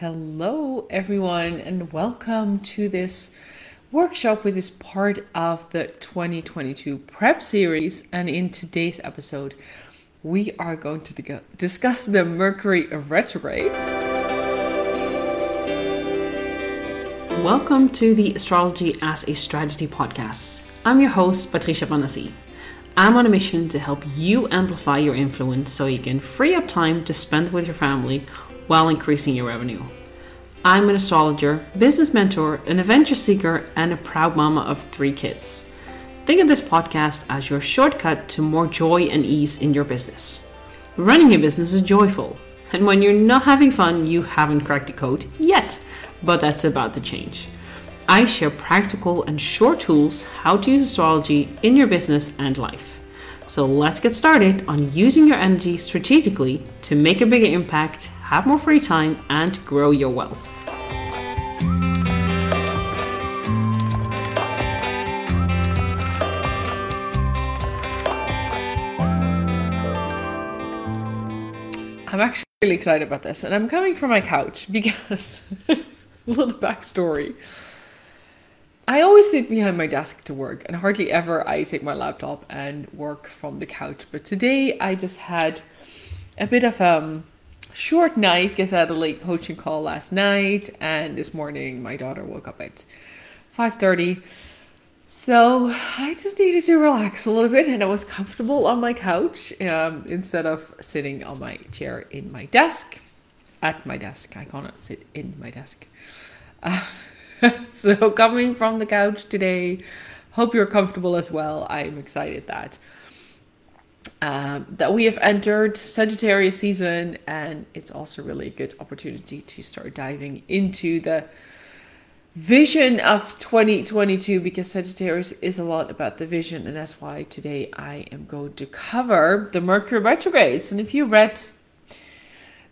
Hello, everyone, and welcome to this workshop, which is part of the 2022 prep series. And in today's episode, we are going to discuss the Mercury retrogrades. Welcome to the Astrology as a Strategy podcast. I'm your host, Patricia Panasi. I'm on a mission to help you amplify your influence so you can free up time to spend with your family while increasing your revenue. I'm an astrologer, business mentor, an adventure seeker, and a proud mama of three kids. Think of this podcast as your shortcut to more joy and ease in your business. Running a business is joyful, and when you're not having fun, you haven't cracked the code yet, but that's about to change. I share practical and short tools how to use astrology in your business and life. So let's get started on using your energy strategically to make a bigger impact, have more free time, and grow your wealth. I'm actually really excited about this, and I'm coming from my couch because a little backstory. I always sit behind my desk to work, and hardly ever I take my laptop and work from the couch. But today I just had a bit of a um, short night because I had a late coaching call last night, and this morning my daughter woke up at five thirty. So I just needed to relax a little bit, and I was comfortable on my couch um, instead of sitting on my chair in my desk. At my desk, I cannot sit in my desk. Uh, so coming from the couch today, hope you're comfortable as well. I'm excited that um, that we have entered Sagittarius season, and it's also really a good opportunity to start diving into the vision of 2022 because Sagittarius is a lot about the vision, and that's why today I am going to cover the Mercury retrogrades. And if you read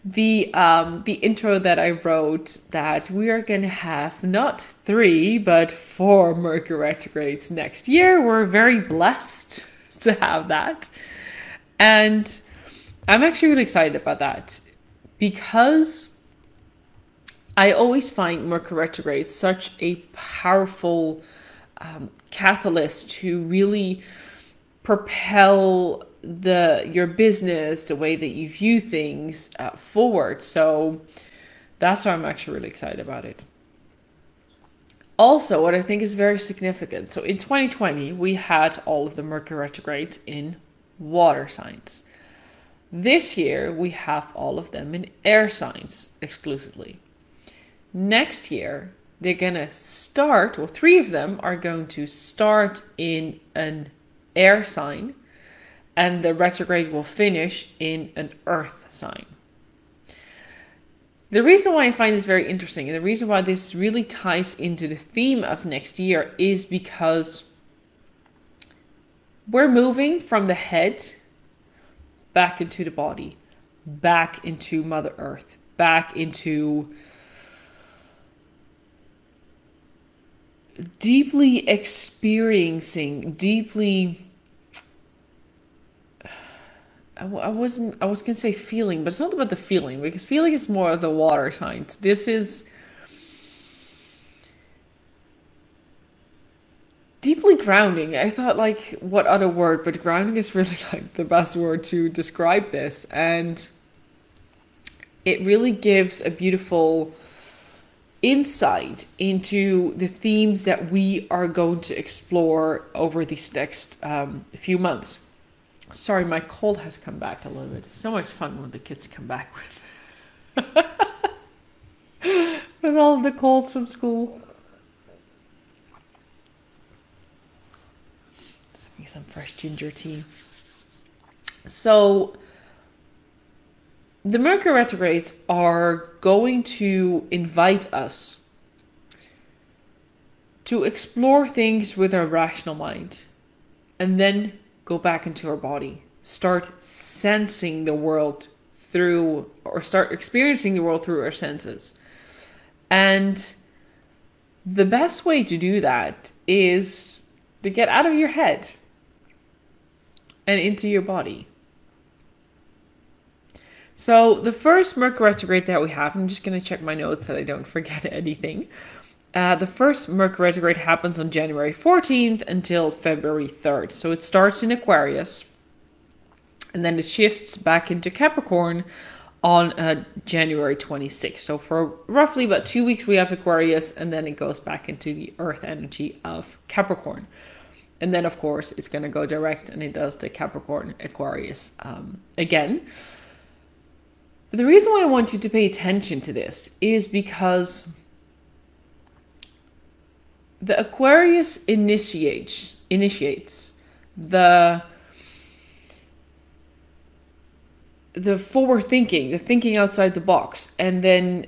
the um the intro that I wrote that we are gonna have not three but four Mercury retrogrades next year. We're very blessed to have that. And I'm actually really excited about that because I always find Mercury retrograde such a powerful um, catalyst to really propel the your business, the way that you view things uh, forward. So that's why I'm actually really excited about it. Also, what I think is very significant. So in 2020, we had all of the Mercury retrogrades in water signs. This year, we have all of them in air signs exclusively. Next year, they're to start, well, three of them are going to start in an air sign and the retrograde will finish in an earth sign. The reason why I find this very interesting and the reason why this really ties into the theme of next year is because we're moving from the head back into the body, back into Mother Earth, back into deeply experiencing, deeply I, I wasn't. I was gonna say feeling, but it's not about the feeling because feeling is more of the water signs. This is deeply grounding. I thought like what other word, but grounding is really like the best word to describe this, and it really gives a beautiful insight into the themes that we are going to explore over these next um, few months. Sorry, my cold has come back a little bit. It's so much fun when the kids come back with with all the colds from school. Let's make some fresh ginger tea. So the Mercury retrogrades are going to invite us to explore things with our rational mind and then go back into our body, start sensing the world through, or start experiencing the world through our senses. And the best way to do that is to get out of your head and into your body. So the first Mercury retrograde that we have, I'm just going to check my notes that I don't forget anything. Uh, the first Mercury retrograde happens on January 14th until February 3rd. So it starts in Aquarius and then it shifts back into Capricorn on uh, January 26th. So for roughly about two weeks, we have Aquarius and then it goes back into the earth energy of Capricorn. And then, of course, it's going to go direct and it does the Capricorn Aquarius um, again. The reason why I want you to pay attention to this is because the Aquarius initiates initiates the the forward thinking, the thinking outside the box, and then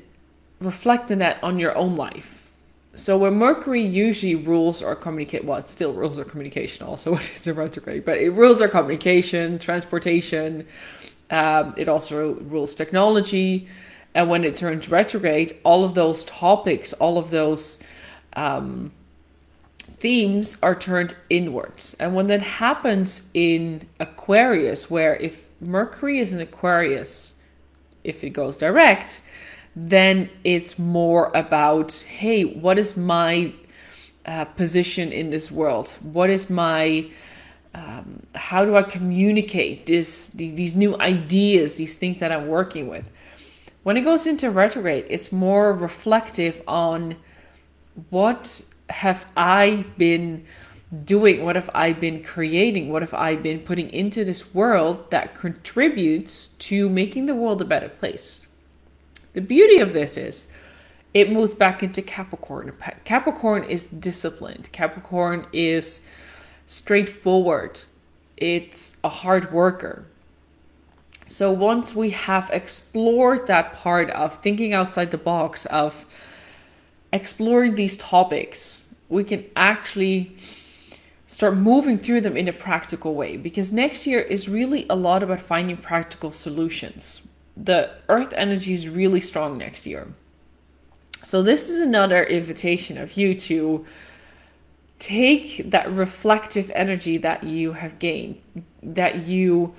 reflecting that on your own life. So when Mercury usually rules our communicate, well, it still rules our communication also when it's a retrograde, but it rules our communication, transportation. Um, it also rules technology, and when it turns retrograde, all of those topics, all of those um, themes are turned inwards. And when that happens in Aquarius, where if Mercury is in Aquarius, if it goes direct, then it's more about hey, what is my uh, position in this world? What is my um, how do I communicate this these, these new ideas, these things that I'm working with? When it goes into retrograde, it's more reflective on what have I been doing? What have I been creating? What have I been putting into this world that contributes to making the world a better place? The beauty of this is it moves back into Capricorn. Capricorn is disciplined, Capricorn is straightforward, it's a hard worker. So once we have explored that part of thinking outside the box, of exploring these topics, we can actually start moving through them in a practical way because next year is really a lot about finding practical solutions. The earth energy is really strong next year. So, this is another invitation of you to take that reflective energy that you have gained, that you.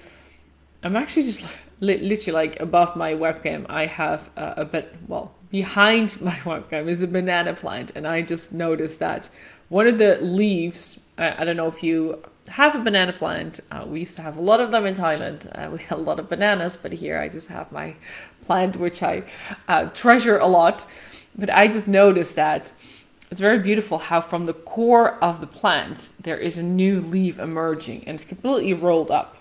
I'm actually just literally like above my webcam, I have a, a bit, well, behind my webcam is a banana plant, and I just noticed that one of the leaves I, don't know if you have a banana plant. Uh, we used to have a lot of them in Thailand. Uh, we had a lot of bananas, but here I just have my plant, which I uh, treasure a lot. But I just noticed that it's very beautiful how from the core of the plant there is a new leaf emerging and it's completely rolled up.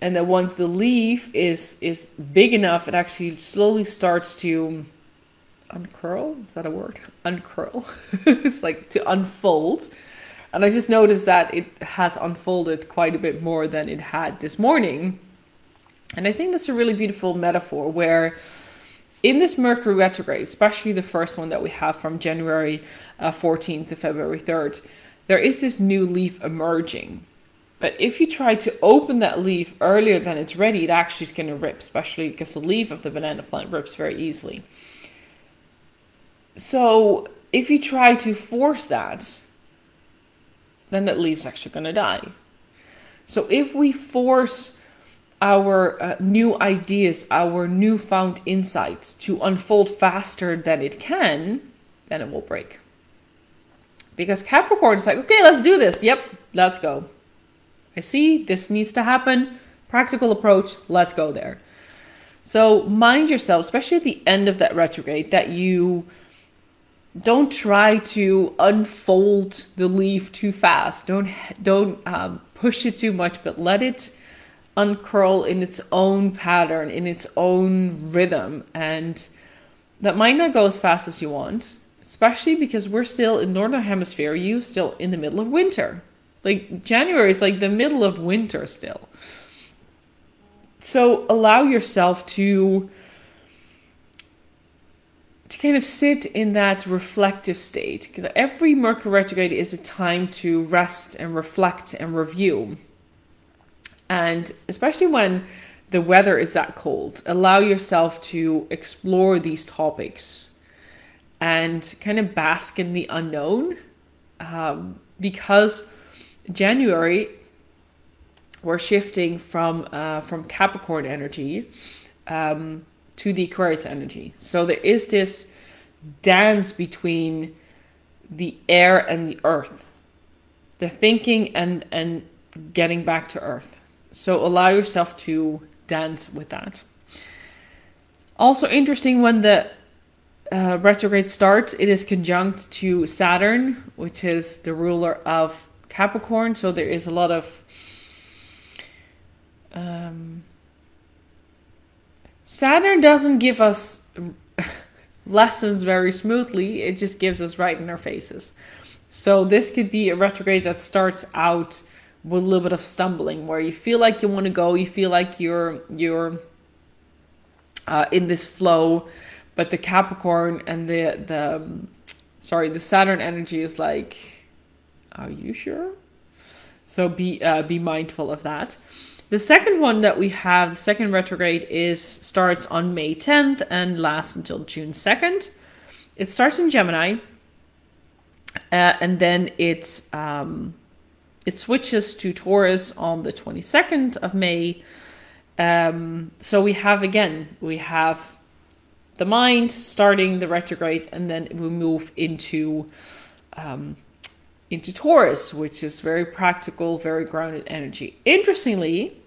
And then once the leaf is is big enough, it actually slowly starts to uncurl. Is that a word? Uncurl. it's like to unfold and I just noticed that it has unfolded quite a bit more than it had this morning. And I think that's a really beautiful metaphor where in this Mercury retrograde, especially the first one that we have from January uh, 14th to February 3rd, there is this new leaf emerging. But if you try to open that leaf earlier than it's ready, it actually is going to rip, especially because the leaf of the banana plant rips very easily. So if you try to force that, then that leaf's actually going to die. So if we force our uh, new ideas, our newfound insights to unfold faster than it can, then it will break. Because Capricorn is like, okay, let's do this. Yep, let's go. I see this needs to happen. Practical approach, let's go there. So mind yourself, especially at the end of that retrograde, that you don't try to unfold the leaf too fast. Don't don't um, push it too much, but let it uncurl in its own pattern, in its own rhythm, and that might not go as fast as you want. Especially because we're still in northern hemisphere, you still in the middle of winter. Like January is like the middle of winter still. So allow yourself to to kind of sit in that reflective state. Every Mercury retrograde is a time to rest and reflect and review. And especially when the weather is that cold, allow yourself to explore these topics and kind of bask in the unknown. Um, because January, we're shifting from uh, from Capricorn energy um, to the Aquarius energy. So there is this dance between the air and the earth, the thinking and and getting back to earth. So allow yourself to dance with that. Also interesting when the uh, retrograde starts, it is conjunct to Saturn, which is the ruler of Capricorn. So there is a lot of um, Saturn doesn't give us lessons very smoothly, it just gives us right in our faces. So this could be a retrograde that starts out with a little bit of stumbling where you feel like you want to go, you feel like you're you're uh, in this flow, but the Capricorn and the the sorry, the Saturn energy is like are you sure? So be uh, be mindful of that. The second one that we have, the second retrograde, is starts on May 10th and lasts until June 2nd. It starts in Gemini, uh, and then it um, it switches to Taurus on the 22nd of May. Um, so we have again, we have the mind starting the retrograde, and then we move into um, into Taurus, which is very practical, very grounded energy. Interestingly,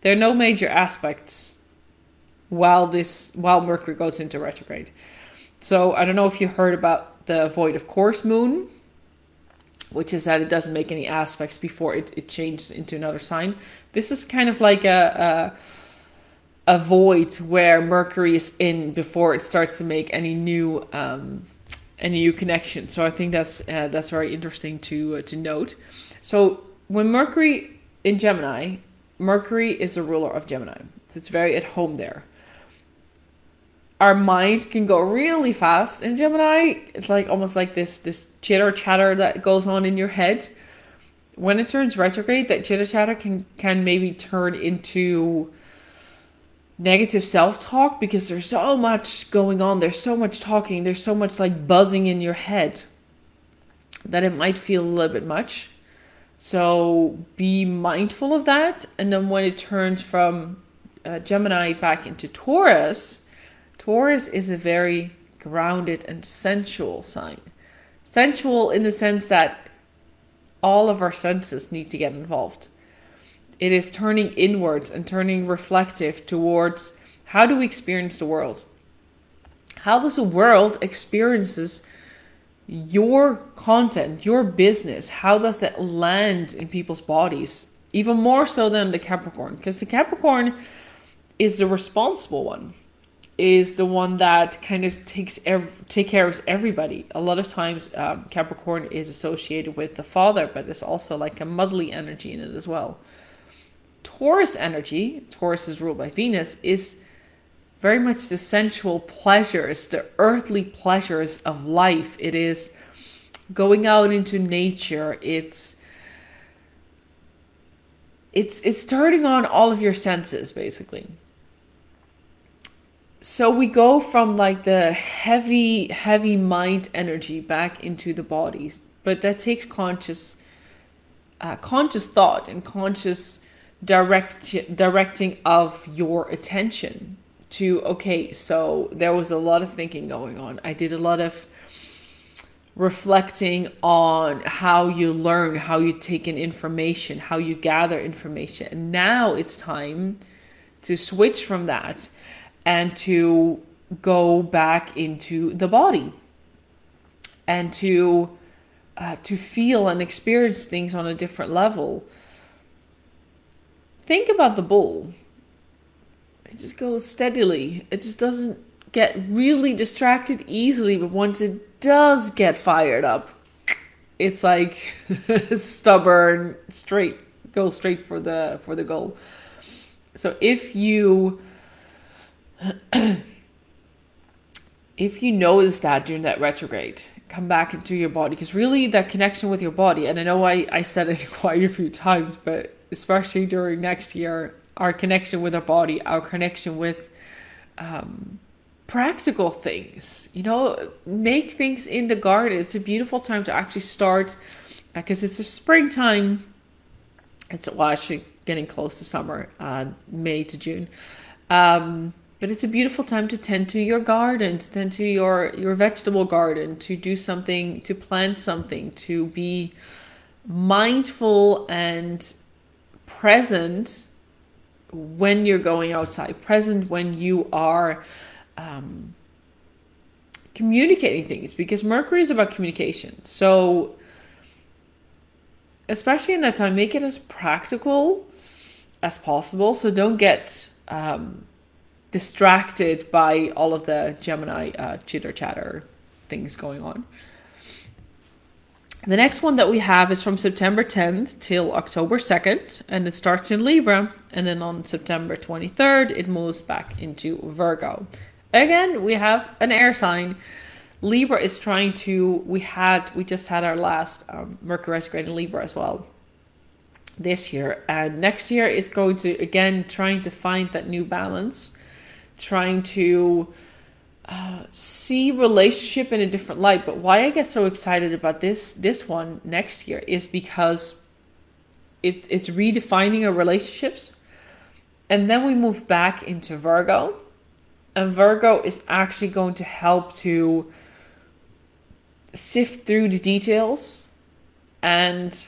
there are no major aspects while this while Mercury goes into retrograde. So I don't know if you heard about the void of course moon, which is that it doesn't make any aspects before it, it changes into another sign. This is kind of like a, a, a void where Mercury is in before it starts to make any new um, a new connection. So I think that's uh, that's very interesting to uh, to note. So when Mercury in Gemini, Mercury is the ruler of Gemini, so it's very at home there. Our mind can go really fast in Gemini. It's like almost like this this chitter chatter that goes on in your head. When it turns retrograde, that chitter chatter can can maybe turn into negative self talk because there's so much going on. There's so much talking. There's so much like buzzing in your head that it might feel a little bit much. So be mindful of that. And then when it turns from uh, Gemini back into Taurus, Taurus is a very grounded and sensual sign. Sensual in the sense that all of our senses need to get involved. It is turning inwards and turning reflective towards how do we experience the world? How does the world experiences your content, your business? How does that land in people's bodies? Even more so than the Capricorn, because the Capricorn is the responsible one, is the one that kind of takes ev- take care of everybody. A lot of times, um, Capricorn is associated with the father, but there's also like a motherly energy in it as well. Taurus energy, Taurus is ruled by Venus, is very much the sensual pleasures, the earthly pleasures of life. It is going out into nature. It's it's it's turning on all of your senses basically. So we go from like the heavy heavy mind energy back into the bodies, but that takes conscious uh, conscious thought and conscious direct directing of your attention to okay so there was a lot of thinking going on. I did a lot of reflecting on how you learn how you take in information how you gather information. And now it's time to switch from that and to go back into the body and to uh, to feel and experience things on a different level think about the bull. It just goes steadily. It just doesn't get really distracted easily, but once it does get fired up, it's like stubborn, straight, go straight for the for the goal. So if you if you notice that during that retrograde, come back into your body because really that connection with your body, and I know I, I said it quite a few times, but especially during next year, our connection with our body, our connection with um, practical things. You know, make things in the garden. It's a beautiful time to actually start because uh, it's a springtime. It's well, actually getting close to summer, uh, May to June. Um, but it's a beautiful time to tend to your garden, to tend to your your vegetable garden, to do something, to plant something, to be mindful and present when you're going outside, present when you are um, communicating things, because Mercury is about communication. So, especially in that time, make it as practical as possible. So don't get um, distracted by all of the Gemini uh, chitter chatter things going on. The next one that we have is from September 10th till October 2nd, and it starts in Libra, and then on September 23rd, it moves back into Virgo. Again, we have an air sign. Libra is trying to. We had, we just had our last um, Mercury retrograde in Libra as well this year, and next year is going to again trying to find that new balance trying to uh, see relationship in a different light. But why I get so excited about this this one next year is because it, it's redefining our relationships, and then we move back into Virgo, and Virgo is actually going to help to sift through the details and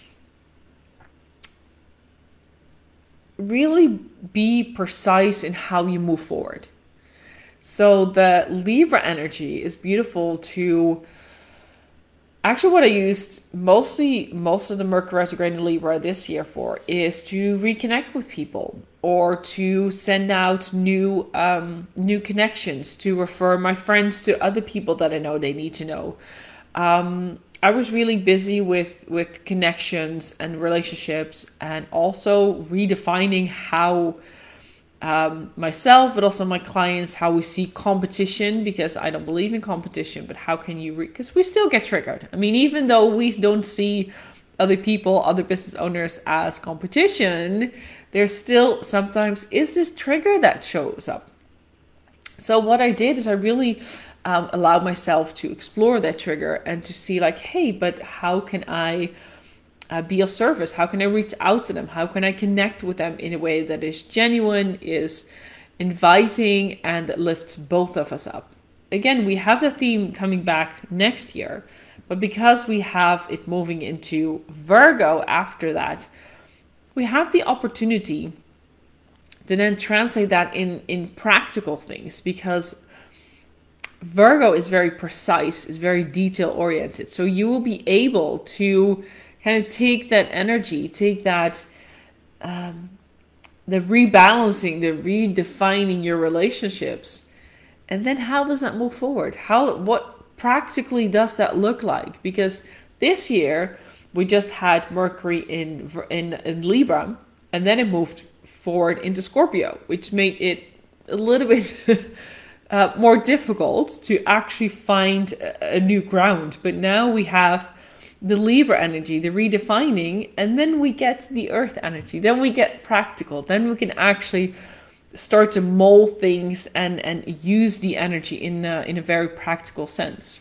really be precise in how you move forward. So the Libra energy is beautiful to actually what I used mostly most of the Mercury retrograde in Libra this year for is to reconnect with people or to send out new um, new connections to refer my friends to other people that I know they need to know. Um, I was really busy with with connections and relationships and also redefining how um, myself, but also my clients, how we see competition because I don't believe in competition. But how can you? Because re- we still get triggered. I mean, even though we don't see other people, other business owners as competition, there's still sometimes is this trigger that shows up. So what I did is I really um, allowed myself to explore that trigger and to see like, hey, but how can I? Uh, be of service? How can I reach out to them? How can I connect with them in a way that is genuine, is inviting, and that lifts both of us up? Again, we have the theme coming back next year, but because we have it moving into Virgo after that, we have the opportunity to then translate that in, in practical things because Virgo is very precise, is very detail oriented. So you will be able to kind of take that energy, take that, um, the rebalancing, the redefining your relationships, and then how does that move forward? How what practically does that look like? Because this year we just had Mercury in in, in Libra, and then it moved forward into Scorpio, which made it a little bit. Uh, more difficult to actually find a, a new ground. But now we have the Libra energy, the redefining, and then we get the Earth energy. Then we get practical. Then we can actually start to mold things and and use the energy in a, in a very practical sense.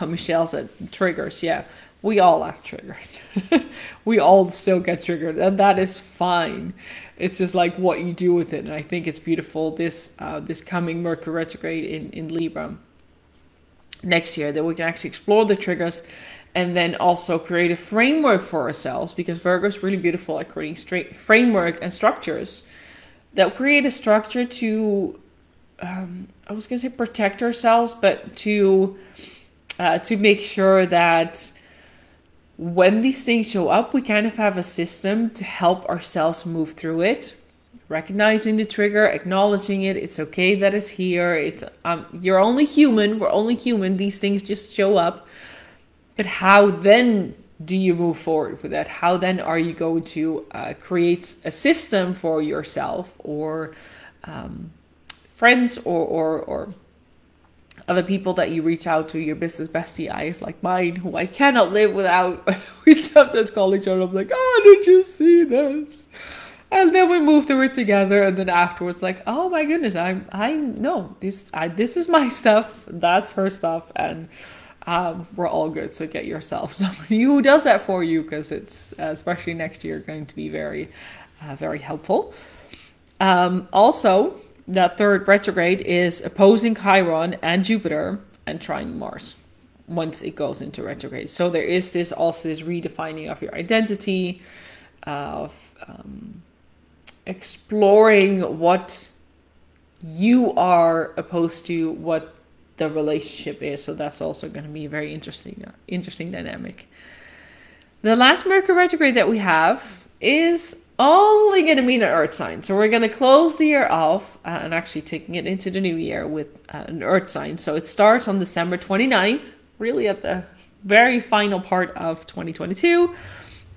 Oh, Michelle said triggers. Yeah, we all have triggers. we all still get triggered, and that is fine. It's just like what you do with it, and I think it's beautiful. This uh, this coming Mercury retrograde in in Libra next year that we can actually explore the triggers and then also create a framework for ourselves because Virgo is really beautiful at creating straight framework and structures that create a structure to um, I was gonna say protect ourselves, but to uh, to make sure that when these things show up, we kind of have a system to help ourselves move through it recognizing the trigger, acknowledging it. It's okay that it's here. It's um, you're only human. We're only human. These things just show up. But how then do you move forward with that? How then are you going to uh, create a system for yourself or um, friends or, or or other people that you reach out to, your business bestie, I have like mine, who I cannot live without. we sometimes call each other. I'm like, oh, did you see this? And then we move through it together and then afterwards like oh my goodness i'm i know this I, this is my stuff that's her stuff and um, we're all good so get yourself somebody who does that for you because it's uh, especially next year going to be very uh, very helpful um, also that third retrograde is opposing Chiron and Jupiter and trine Mars once it goes into retrograde. So there is this also this redefining of your identity, of um, exploring what you are opposed to what the relationship is. So that's also going to be a very interesting, uh, interesting dynamic. The last Mercury retrograde that we have is only going to mean an Earth sign. So we're going to close the year off uh, and actually taking it into the new year with uh, an Earth sign. So it starts on December 29th, really at the very final part of 2022,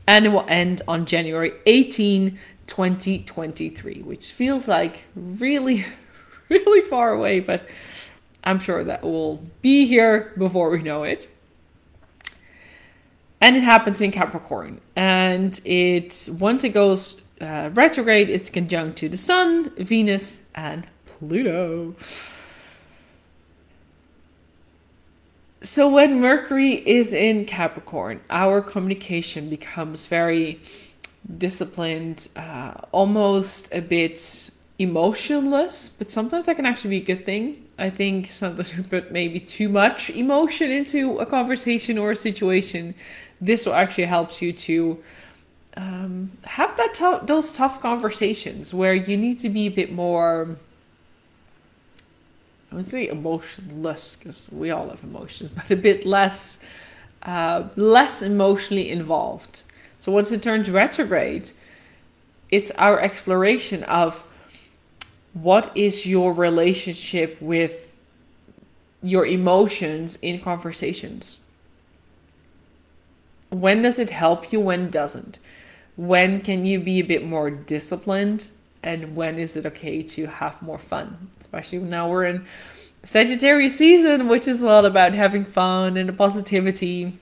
and it will end on January 18, 2023, which feels like really, really far away, but I'm sure that will be here before we know it. And it happens in Capricorn. And it once it goes uh, retrograde, it's conjunct to the Sun, Venus, and Pluto. So when Mercury is in Capricorn, our communication becomes very disciplined, uh, almost a bit emotionless, but sometimes that can actually be a good thing. I think sometimes we put maybe too much emotion into a conversation or a situation. This will actually helps you to um, have that t- those tough conversations where you need to be a bit more. I would say emotionless because we all have emotions, but a bit less, uh, less emotionally involved. So once it turns retrograde, it's our exploration of what is your relationship with your emotions in conversations. When does it help you? When doesn't? When can you be a bit more disciplined? And when is it okay to have more fun? Especially now we're in Sagittarius season, which is a lot about having fun and positivity.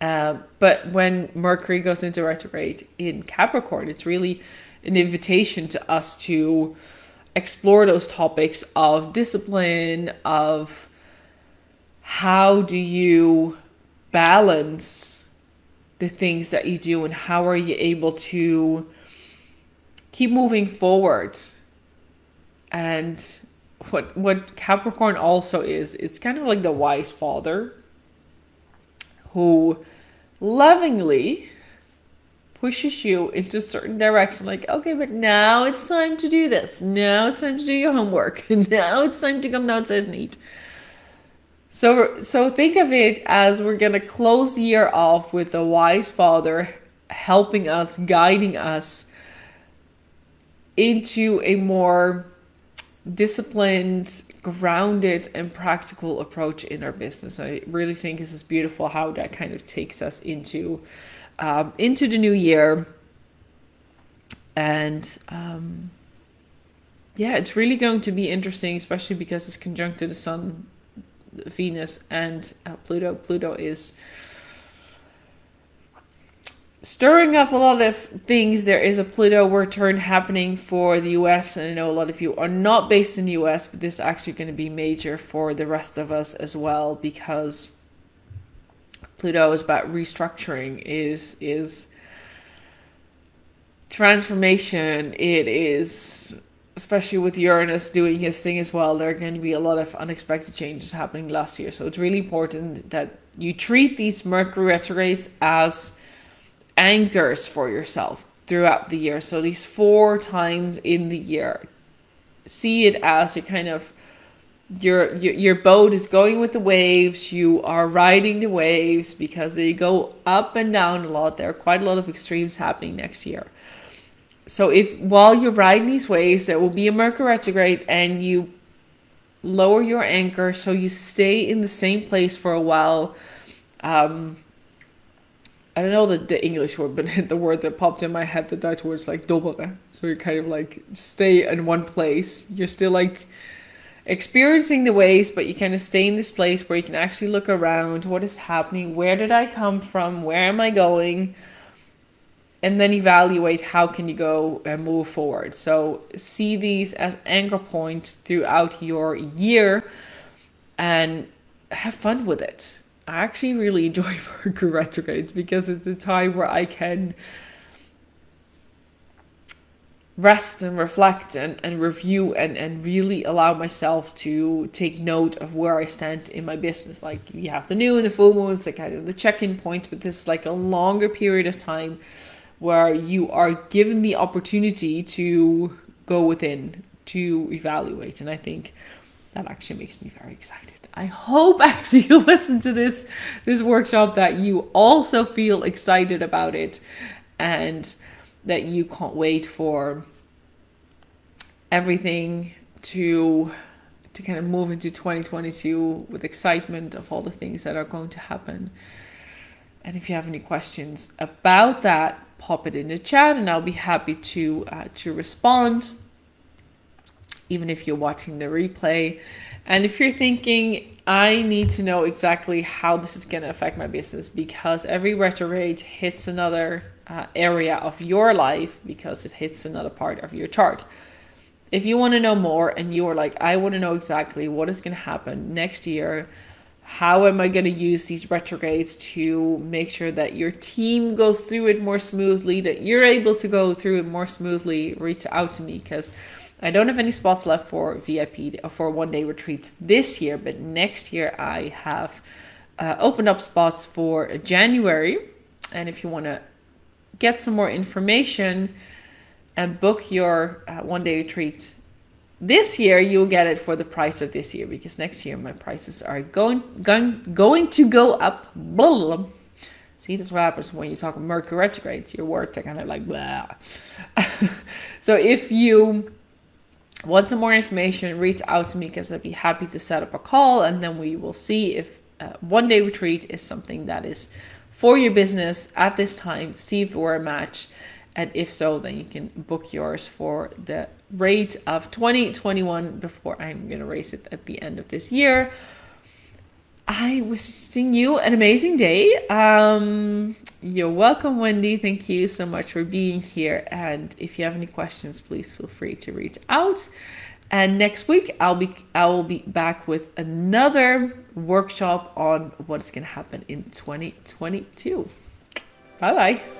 Uh, but when Mercury goes into retrograde in Capricorn, it's really an invitation to us to explore those topics of discipline, of how do you balance the things that you do and how are you able to keep moving forward. And what what capricorn also is it's kind of like the wise father who lovingly pushes you into certain direction like okay but now it's time to do this. Now it's time to do your homework. Now it's time to come downstairs and eat. So so think of it as we're going to close the year off with the wise father helping us guiding us into a more disciplined grounded and practical approach in our business i really think this is beautiful how that kind of takes us into um, into the new year. And um, yeah, it's really going to be interesting, especially because it's conjunct to the Sun, Venus, and uh, Pluto. Pluto is stirring up a lot of things. There is a Pluto return happening for the US, and I know a lot of you are not based in the US, but this is actually going to be major for the rest of us as well because Pluto is about restructuring, is is transformation. It is especially with Uranus doing his thing as well, there are going to be a lot of unexpected changes happening last year. So it's really important that you treat these Mercury retrogrades as anchors for yourself throughout the year. So these four times in the year, see it as a kind of your, your your boat is going with the waves. You are riding the waves because they go up and down a lot. There are quite a lot of extremes happening next year. So if while you're riding these waves there will be a mercury retrograde and you lower your anchor so you stay in the same place for a while. Um I don't know the, the English word, but the word that popped in my head, the Dutch word is like dobberen. So you kind of like stay in one place. You're still like experiencing the waves, but you kind of stay in this place where you can actually look around what is happening, where did I come from, where am I going, and then evaluate how can you go and move forward. So see these as anchor points throughout your year and have fun with it. I actually really enjoy Mercury retrogrades because it's a time where I can rest and reflect and, and review and, and really allow myself to take note of where I stand in my business. Like you have the new and the full moons, like kind of the check-in point, but this is like a longer period of time where you are given the opportunity to go within to evaluate. And I think that actually makes me very excited. I hope after you listen to this this workshop that you also feel excited about it and that you can't wait for everything to to kind of move into 2022 with excitement of all the things that are going to happen. And if you have any questions about that, pop it in the chat, and I'll be happy to uh, to respond. Even if you're watching the replay, and if you're thinking, I need to know exactly how this is going to affect my business because every retrograde hits another uh, area of your life because it hits another part of your chart. If you want to know more and you're like, I want to know exactly what is going to happen next year, how am I going to use these retrogrades to make sure that your team goes through it more smoothly, that you're able to go through it more smoothly, reach out to me because I don't have any spots left for VIP for one day retreats this year, but next year I have uh, opened up spots for January. And if you want to get some more information and book your uh, one day retreat this year, you'll get it for the price of this year because next year my prices are going going going to go up. Blah, blah, blah. See, this what happens when you talk Mercury retrograde. Your words are kind of like blah. so if you want some more information, reach out to me because I'd be happy to set up a call and then we will see if uh, one day retreat is something that is for your business at this time, see if we're a match. And if so, then you can book yours for the rate of 2021 before I'm going to raise it at the end of this year. I wishing you an amazing day. Um, you're welcome, Wendy. Thank you so much for being here. And if you have any questions, please feel free to reach out. And next week, I'll be I will be back with another workshop on what is going to happen in 2022. Bye bye.